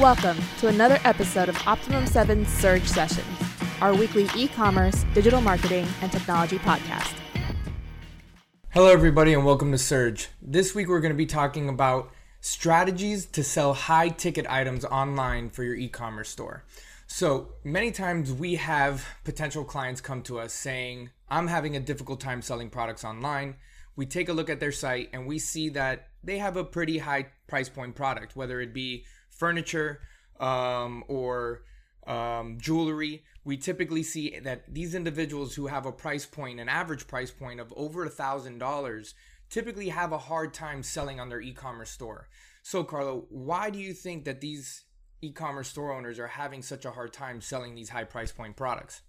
Welcome to another episode of Optimum 7 Surge Sessions, our weekly e commerce, digital marketing, and technology podcast. Hello, everybody, and welcome to Surge. This week, we're going to be talking about strategies to sell high ticket items online for your e commerce store. So, many times we have potential clients come to us saying, I'm having a difficult time selling products online. We take a look at their site and we see that they have a pretty high price point product, whether it be furniture um, or um, jewelry. We typically see that these individuals who have a price point, an average price point of over a thousand dollars, typically have a hard time selling on their e-commerce store. So, Carlo, why do you think that these e-commerce store owners are having such a hard time selling these high price point products?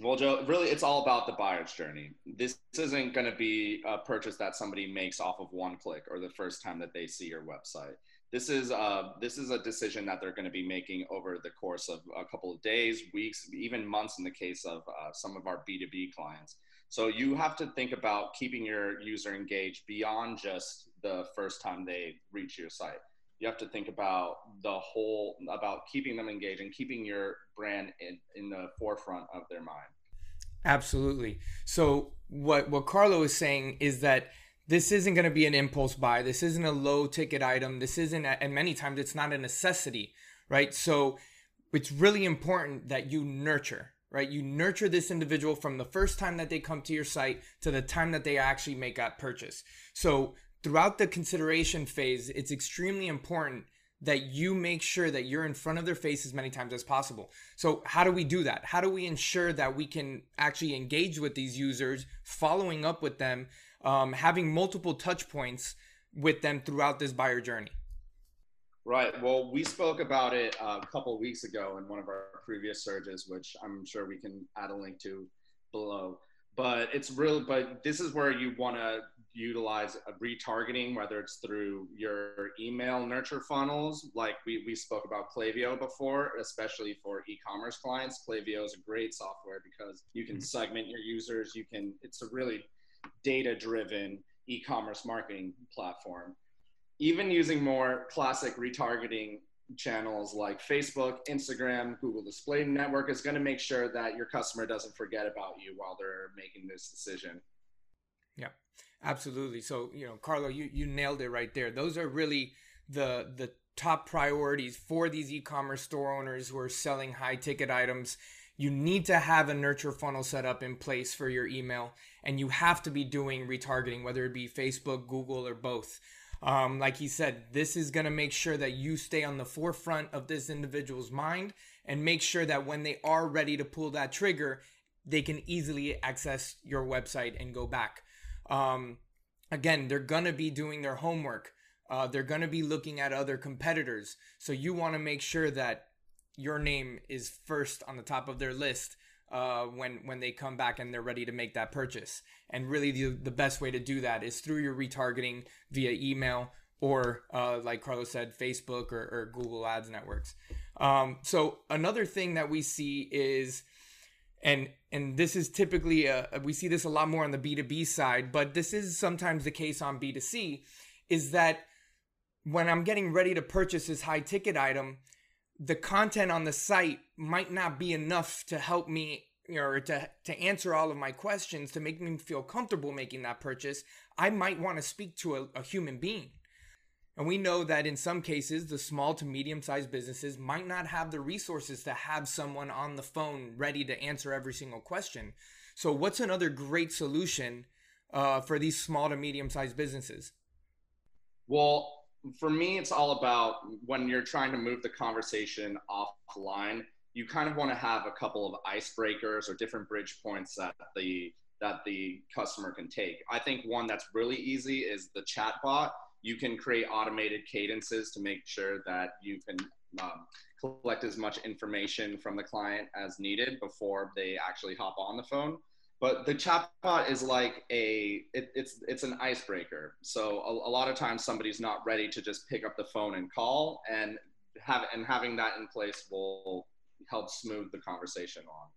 Well, Joe, really, it's all about the buyer's journey. This isn't going to be a purchase that somebody makes off of one click or the first time that they see your website this is uh, this is a decision that they're going to be making over the course of a couple of days, weeks, even months in the case of uh, some of our B2B clients. So you have to think about keeping your user engaged beyond just the first time they reach your site. You have to think about the whole about keeping them engaged and keeping your brand in, in the forefront of their mind. Absolutely. So what what Carlo is saying is that this isn't going to be an impulse buy. This isn't a low ticket item. This isn't, and many times it's not a necessity, right? So it's really important that you nurture, right? You nurture this individual from the first time that they come to your site to the time that they actually make that purchase. So throughout the consideration phase, it's extremely important that you make sure that you're in front of their face as many times as possible. So, how do we do that? How do we ensure that we can actually engage with these users, following up with them um, having multiple touch points with them throughout this buyer journey. Right. Well, we spoke about it a couple weeks ago in one of our previous surges, which I'm sure we can add a link to below. But it's real. But this is where you want to utilize retargeting, whether it's through your email nurture funnels, like we, we spoke about Klaviyo before, especially for e-commerce clients. Klaviyo is a great software because you can mm-hmm. segment your users. You can. It's a really data driven e commerce marketing platform. Even using more classic retargeting channels like Facebook, Instagram, Google Display Network is going to make sure that your customer doesn't forget about you while they're making this decision. Yeah, absolutely. So, you know, Carlo, you, you nailed it right there. Those are really the the top priorities for these e-commerce store owners who are selling high ticket items you need to have a nurture funnel set up in place for your email and you have to be doing retargeting whether it be facebook google or both. Um, like he said this is going to make sure that you stay on the forefront of this individual's mind and make sure that when they are ready to pull that trigger they can easily access your website and go back. Um, again they're going to be doing their homework. Uh, they're going to be looking at other competitors. So you want to make sure that your name is first on the top of their list uh, when when they come back and they're ready to make that purchase. And really, the, the best way to do that is through your retargeting via email or, uh, like Carlos said, Facebook or, or Google Ads networks. Um, so another thing that we see is, and and this is typically a, we see this a lot more on the B two B side, but this is sometimes the case on B two C, is that when I'm getting ready to purchase this high ticket item the content on the site might not be enough to help me or to, to answer all of my questions to make me feel comfortable making that purchase, I might want to speak to a, a human being. And we know that in some cases, the small to medium sized businesses might not have the resources to have someone on the phone ready to answer every single question. So, what's another great solution uh, for these small to medium sized businesses? Well, for me, it's all about when you're trying to move the conversation offline. You kind of want to have a couple of icebreakers or different bridge points that the that the customer can take. I think one that's really easy is the chat bot. You can create automated cadences to make sure that you can um, collect as much information from the client as needed before they actually hop on the phone. But the chatbot is like a it, it's it's an icebreaker. So a, a lot of times somebody's not ready to just pick up the phone and call, and have and having that in place will help smooth the conversation on.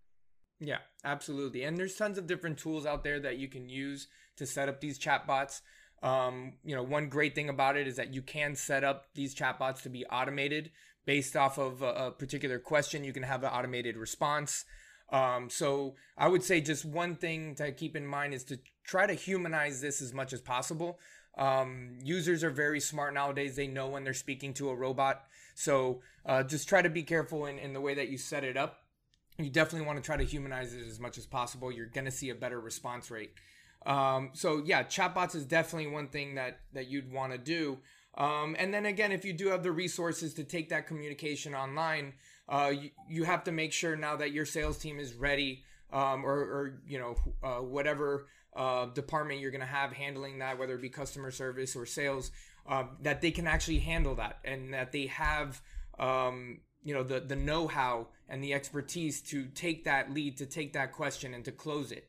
Yeah, absolutely. And there's tons of different tools out there that you can use to set up these chatbots. Um, you know, one great thing about it is that you can set up these chatbots to be automated based off of a, a particular question. You can have an automated response. Um, so I would say just one thing to keep in mind is to try to humanize this as much as possible. Um, users are very smart nowadays. They know when they're speaking to a robot. So uh, just try to be careful in, in the way that you set it up. You definitely want to try to humanize it as much as possible. You're going to see a better response rate. Um, so yeah, chatbots is definitely one thing that that you'd want to do. Um, and then again, if you do have the resources to take that communication online, uh, you, you have to make sure now that your sales team is ready, um, or, or, you know uh, whatever uh, department you're going to have handling that, whether it be customer service or sales, uh, that they can actually handle that and that they have um, you know the the know-how and the expertise to take that lead, to take that question, and to close it.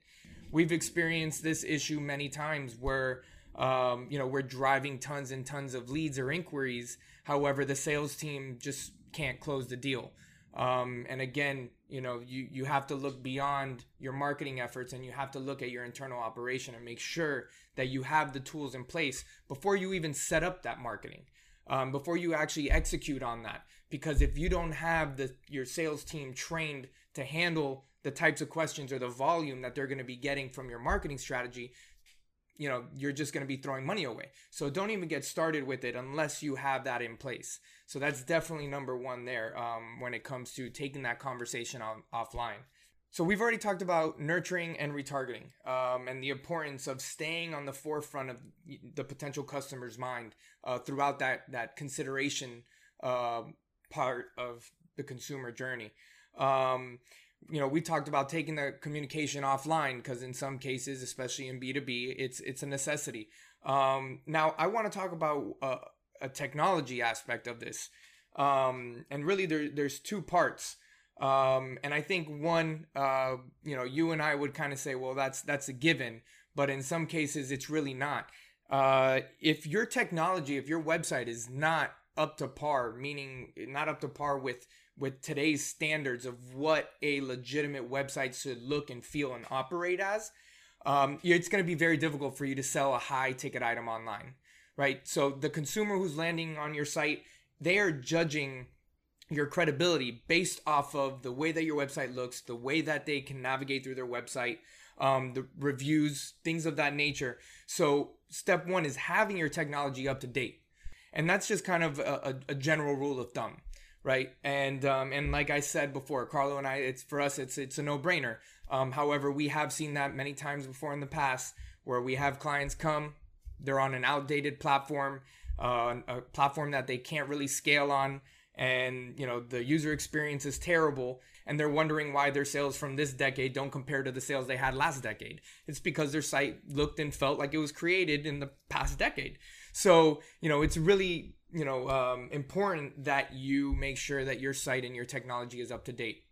We've experienced this issue many times where um, you know we're driving tons and tons of leads or inquiries. However the sales team just can't close the deal. Um, and again you know you you have to look beyond your marketing efforts and you have to look at your internal operation and make sure that you have the tools in place before you even set up that marketing um, before you actually execute on that. Because if you don't have the your sales team trained to handle the types of questions or the volume that they're going to be getting from your marketing strategy you know you're just going to be throwing money away. So don't even get started with it unless you have that in place. So that's definitely number one there um, when it comes to taking that conversation on offline. So we've already talked about nurturing and retargeting um, and the importance of staying on the forefront of the potential customer's mind uh, throughout that that consideration uh, part of the consumer journey. Um, you know, we talked about taking the communication offline because in some cases, especially in B two B, it's it's a necessity. Um, now, I want to talk about uh, a technology aspect of this, um, and really, there there's two parts. Um, and I think one, uh, you know, you and I would kind of say, well, that's that's a given, but in some cases, it's really not. Uh, if your technology, if your website is not up to par, meaning not up to par with with today's standards of what a legitimate website should look and feel and operate as, um, it's going to be very difficult for you to sell a high ticket item online, right? So the consumer who's landing on your site, they are judging your credibility based off of the way that your website looks, the way that they can navigate through their website, um, the reviews, things of that nature. So step one is having your technology up to date. And that's just kind of a, a, a general rule of thumb right? And um, and like I said before, Carlo and I, it's for us, it's it's a no brainer. Um, however, we have seen that many times before in the past, where we have clients come, they're on an outdated platform, uh, a platform that they can't really scale on, and you know the user experience is terrible, and they're wondering why their sales from this decade don't compare to the sales they had last decade. It's because their site looked and felt like it was created in the past decade. So you know it's really you know um, important that you make sure that your site and your technology is up to date.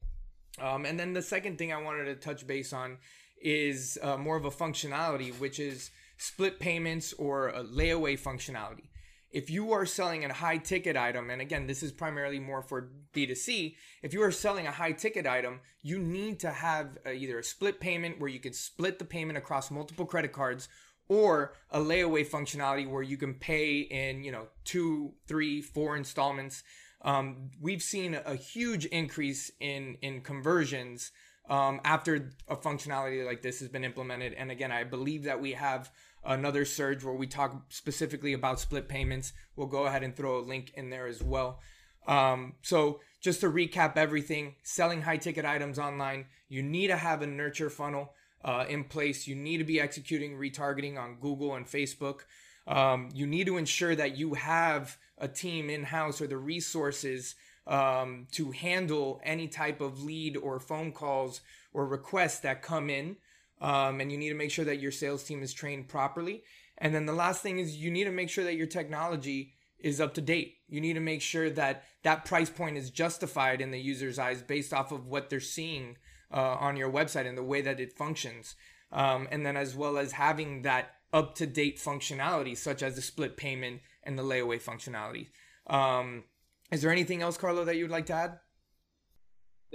Um, and then the second thing i wanted to touch base on is uh, more of a functionality which is split payments or a layaway functionality. If you are selling a high ticket item and again this is primarily more for b2c if you are selling a high ticket item you need to have a, either a split payment where you can split the payment across multiple credit cards or a layaway functionality where you can pay in you know two three four installments. Um, we've seen a huge increase in in conversions um, after a functionality like this has been implemented. And again i believe that we have another surge where we talk specifically about split payments. We'll go ahead and throw a link in there as well. Um, so just to recap everything selling high ticket items online you need to have a nurture funnel uh, in place. You need to be executing retargeting on Google and Facebook. Um, you need to ensure that you have a team in house or the resources um, to handle any type of lead or phone calls or requests that come in. Um, and you need to make sure that your sales team is trained properly. And then the last thing is you need to make sure that your technology is up to date. You need to make sure that that price point is justified in the user's eyes based off of what they're seeing uh, on your website and the way that it functions. Um, and then as well as having that up to date functionality, such as the split payment and the layaway functionality. Um, is there anything else, Carlo, that you'd like to add?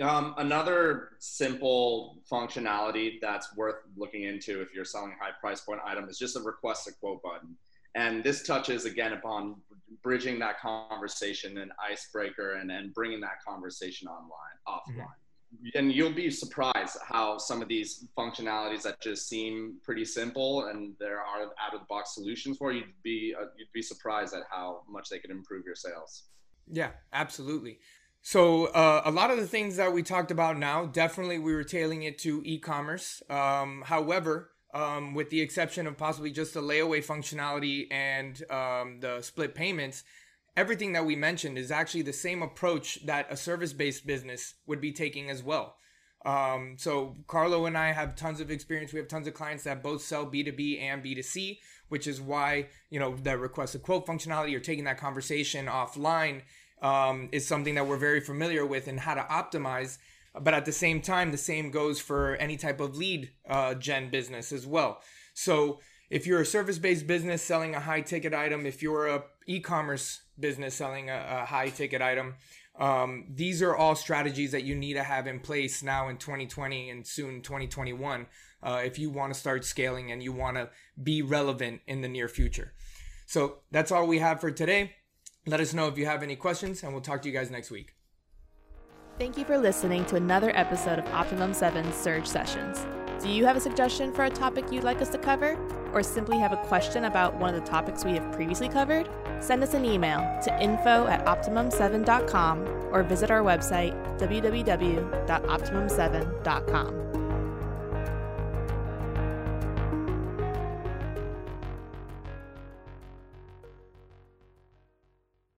Um, another simple functionality that's worth looking into if you're selling a high price point item is just a request a quote button. And this touches again upon bridging that conversation and icebreaker and, and bringing that conversation online, offline. Mm-hmm and you'll be surprised how some of these functionalities that just seem pretty simple and there are out of the box solutions for you'd be uh, you'd be surprised at how much they could improve your sales. Yeah absolutely. So uh, a lot of the things that we talked about now definitely we were tailing it to e-commerce. Um, however um, with the exception of possibly just the layaway functionality and um, the split payments everything that we mentioned is actually the same approach that a service based business would be taking as well. Um, so Carlo and I have tons of experience. We have tons of clients that both sell B2B and B2C, which is why, you know, that request a quote functionality or taking that conversation offline um, is something that we're very familiar with and how to optimize. But at the same time, the same goes for any type of lead uh, gen business as well. So if you're a service based business selling a high ticket item, if you're a e-commerce business selling a, a high ticket item. Um, these are all strategies that you need to have in place now in 2020 and soon 2021 uh, if you want to start scaling and you want to be relevant in the near future. So that's all we have for today. Let us know if you have any questions, and we'll talk to you guys next week. Thank you for listening to another episode of Optimum 7 Surge Sessions. Do you have a suggestion for a topic you'd like us to cover? Or simply have a question about one of the topics we have previously covered? Send us an email to info at optimum7.com or visit our website www.optimum7.com.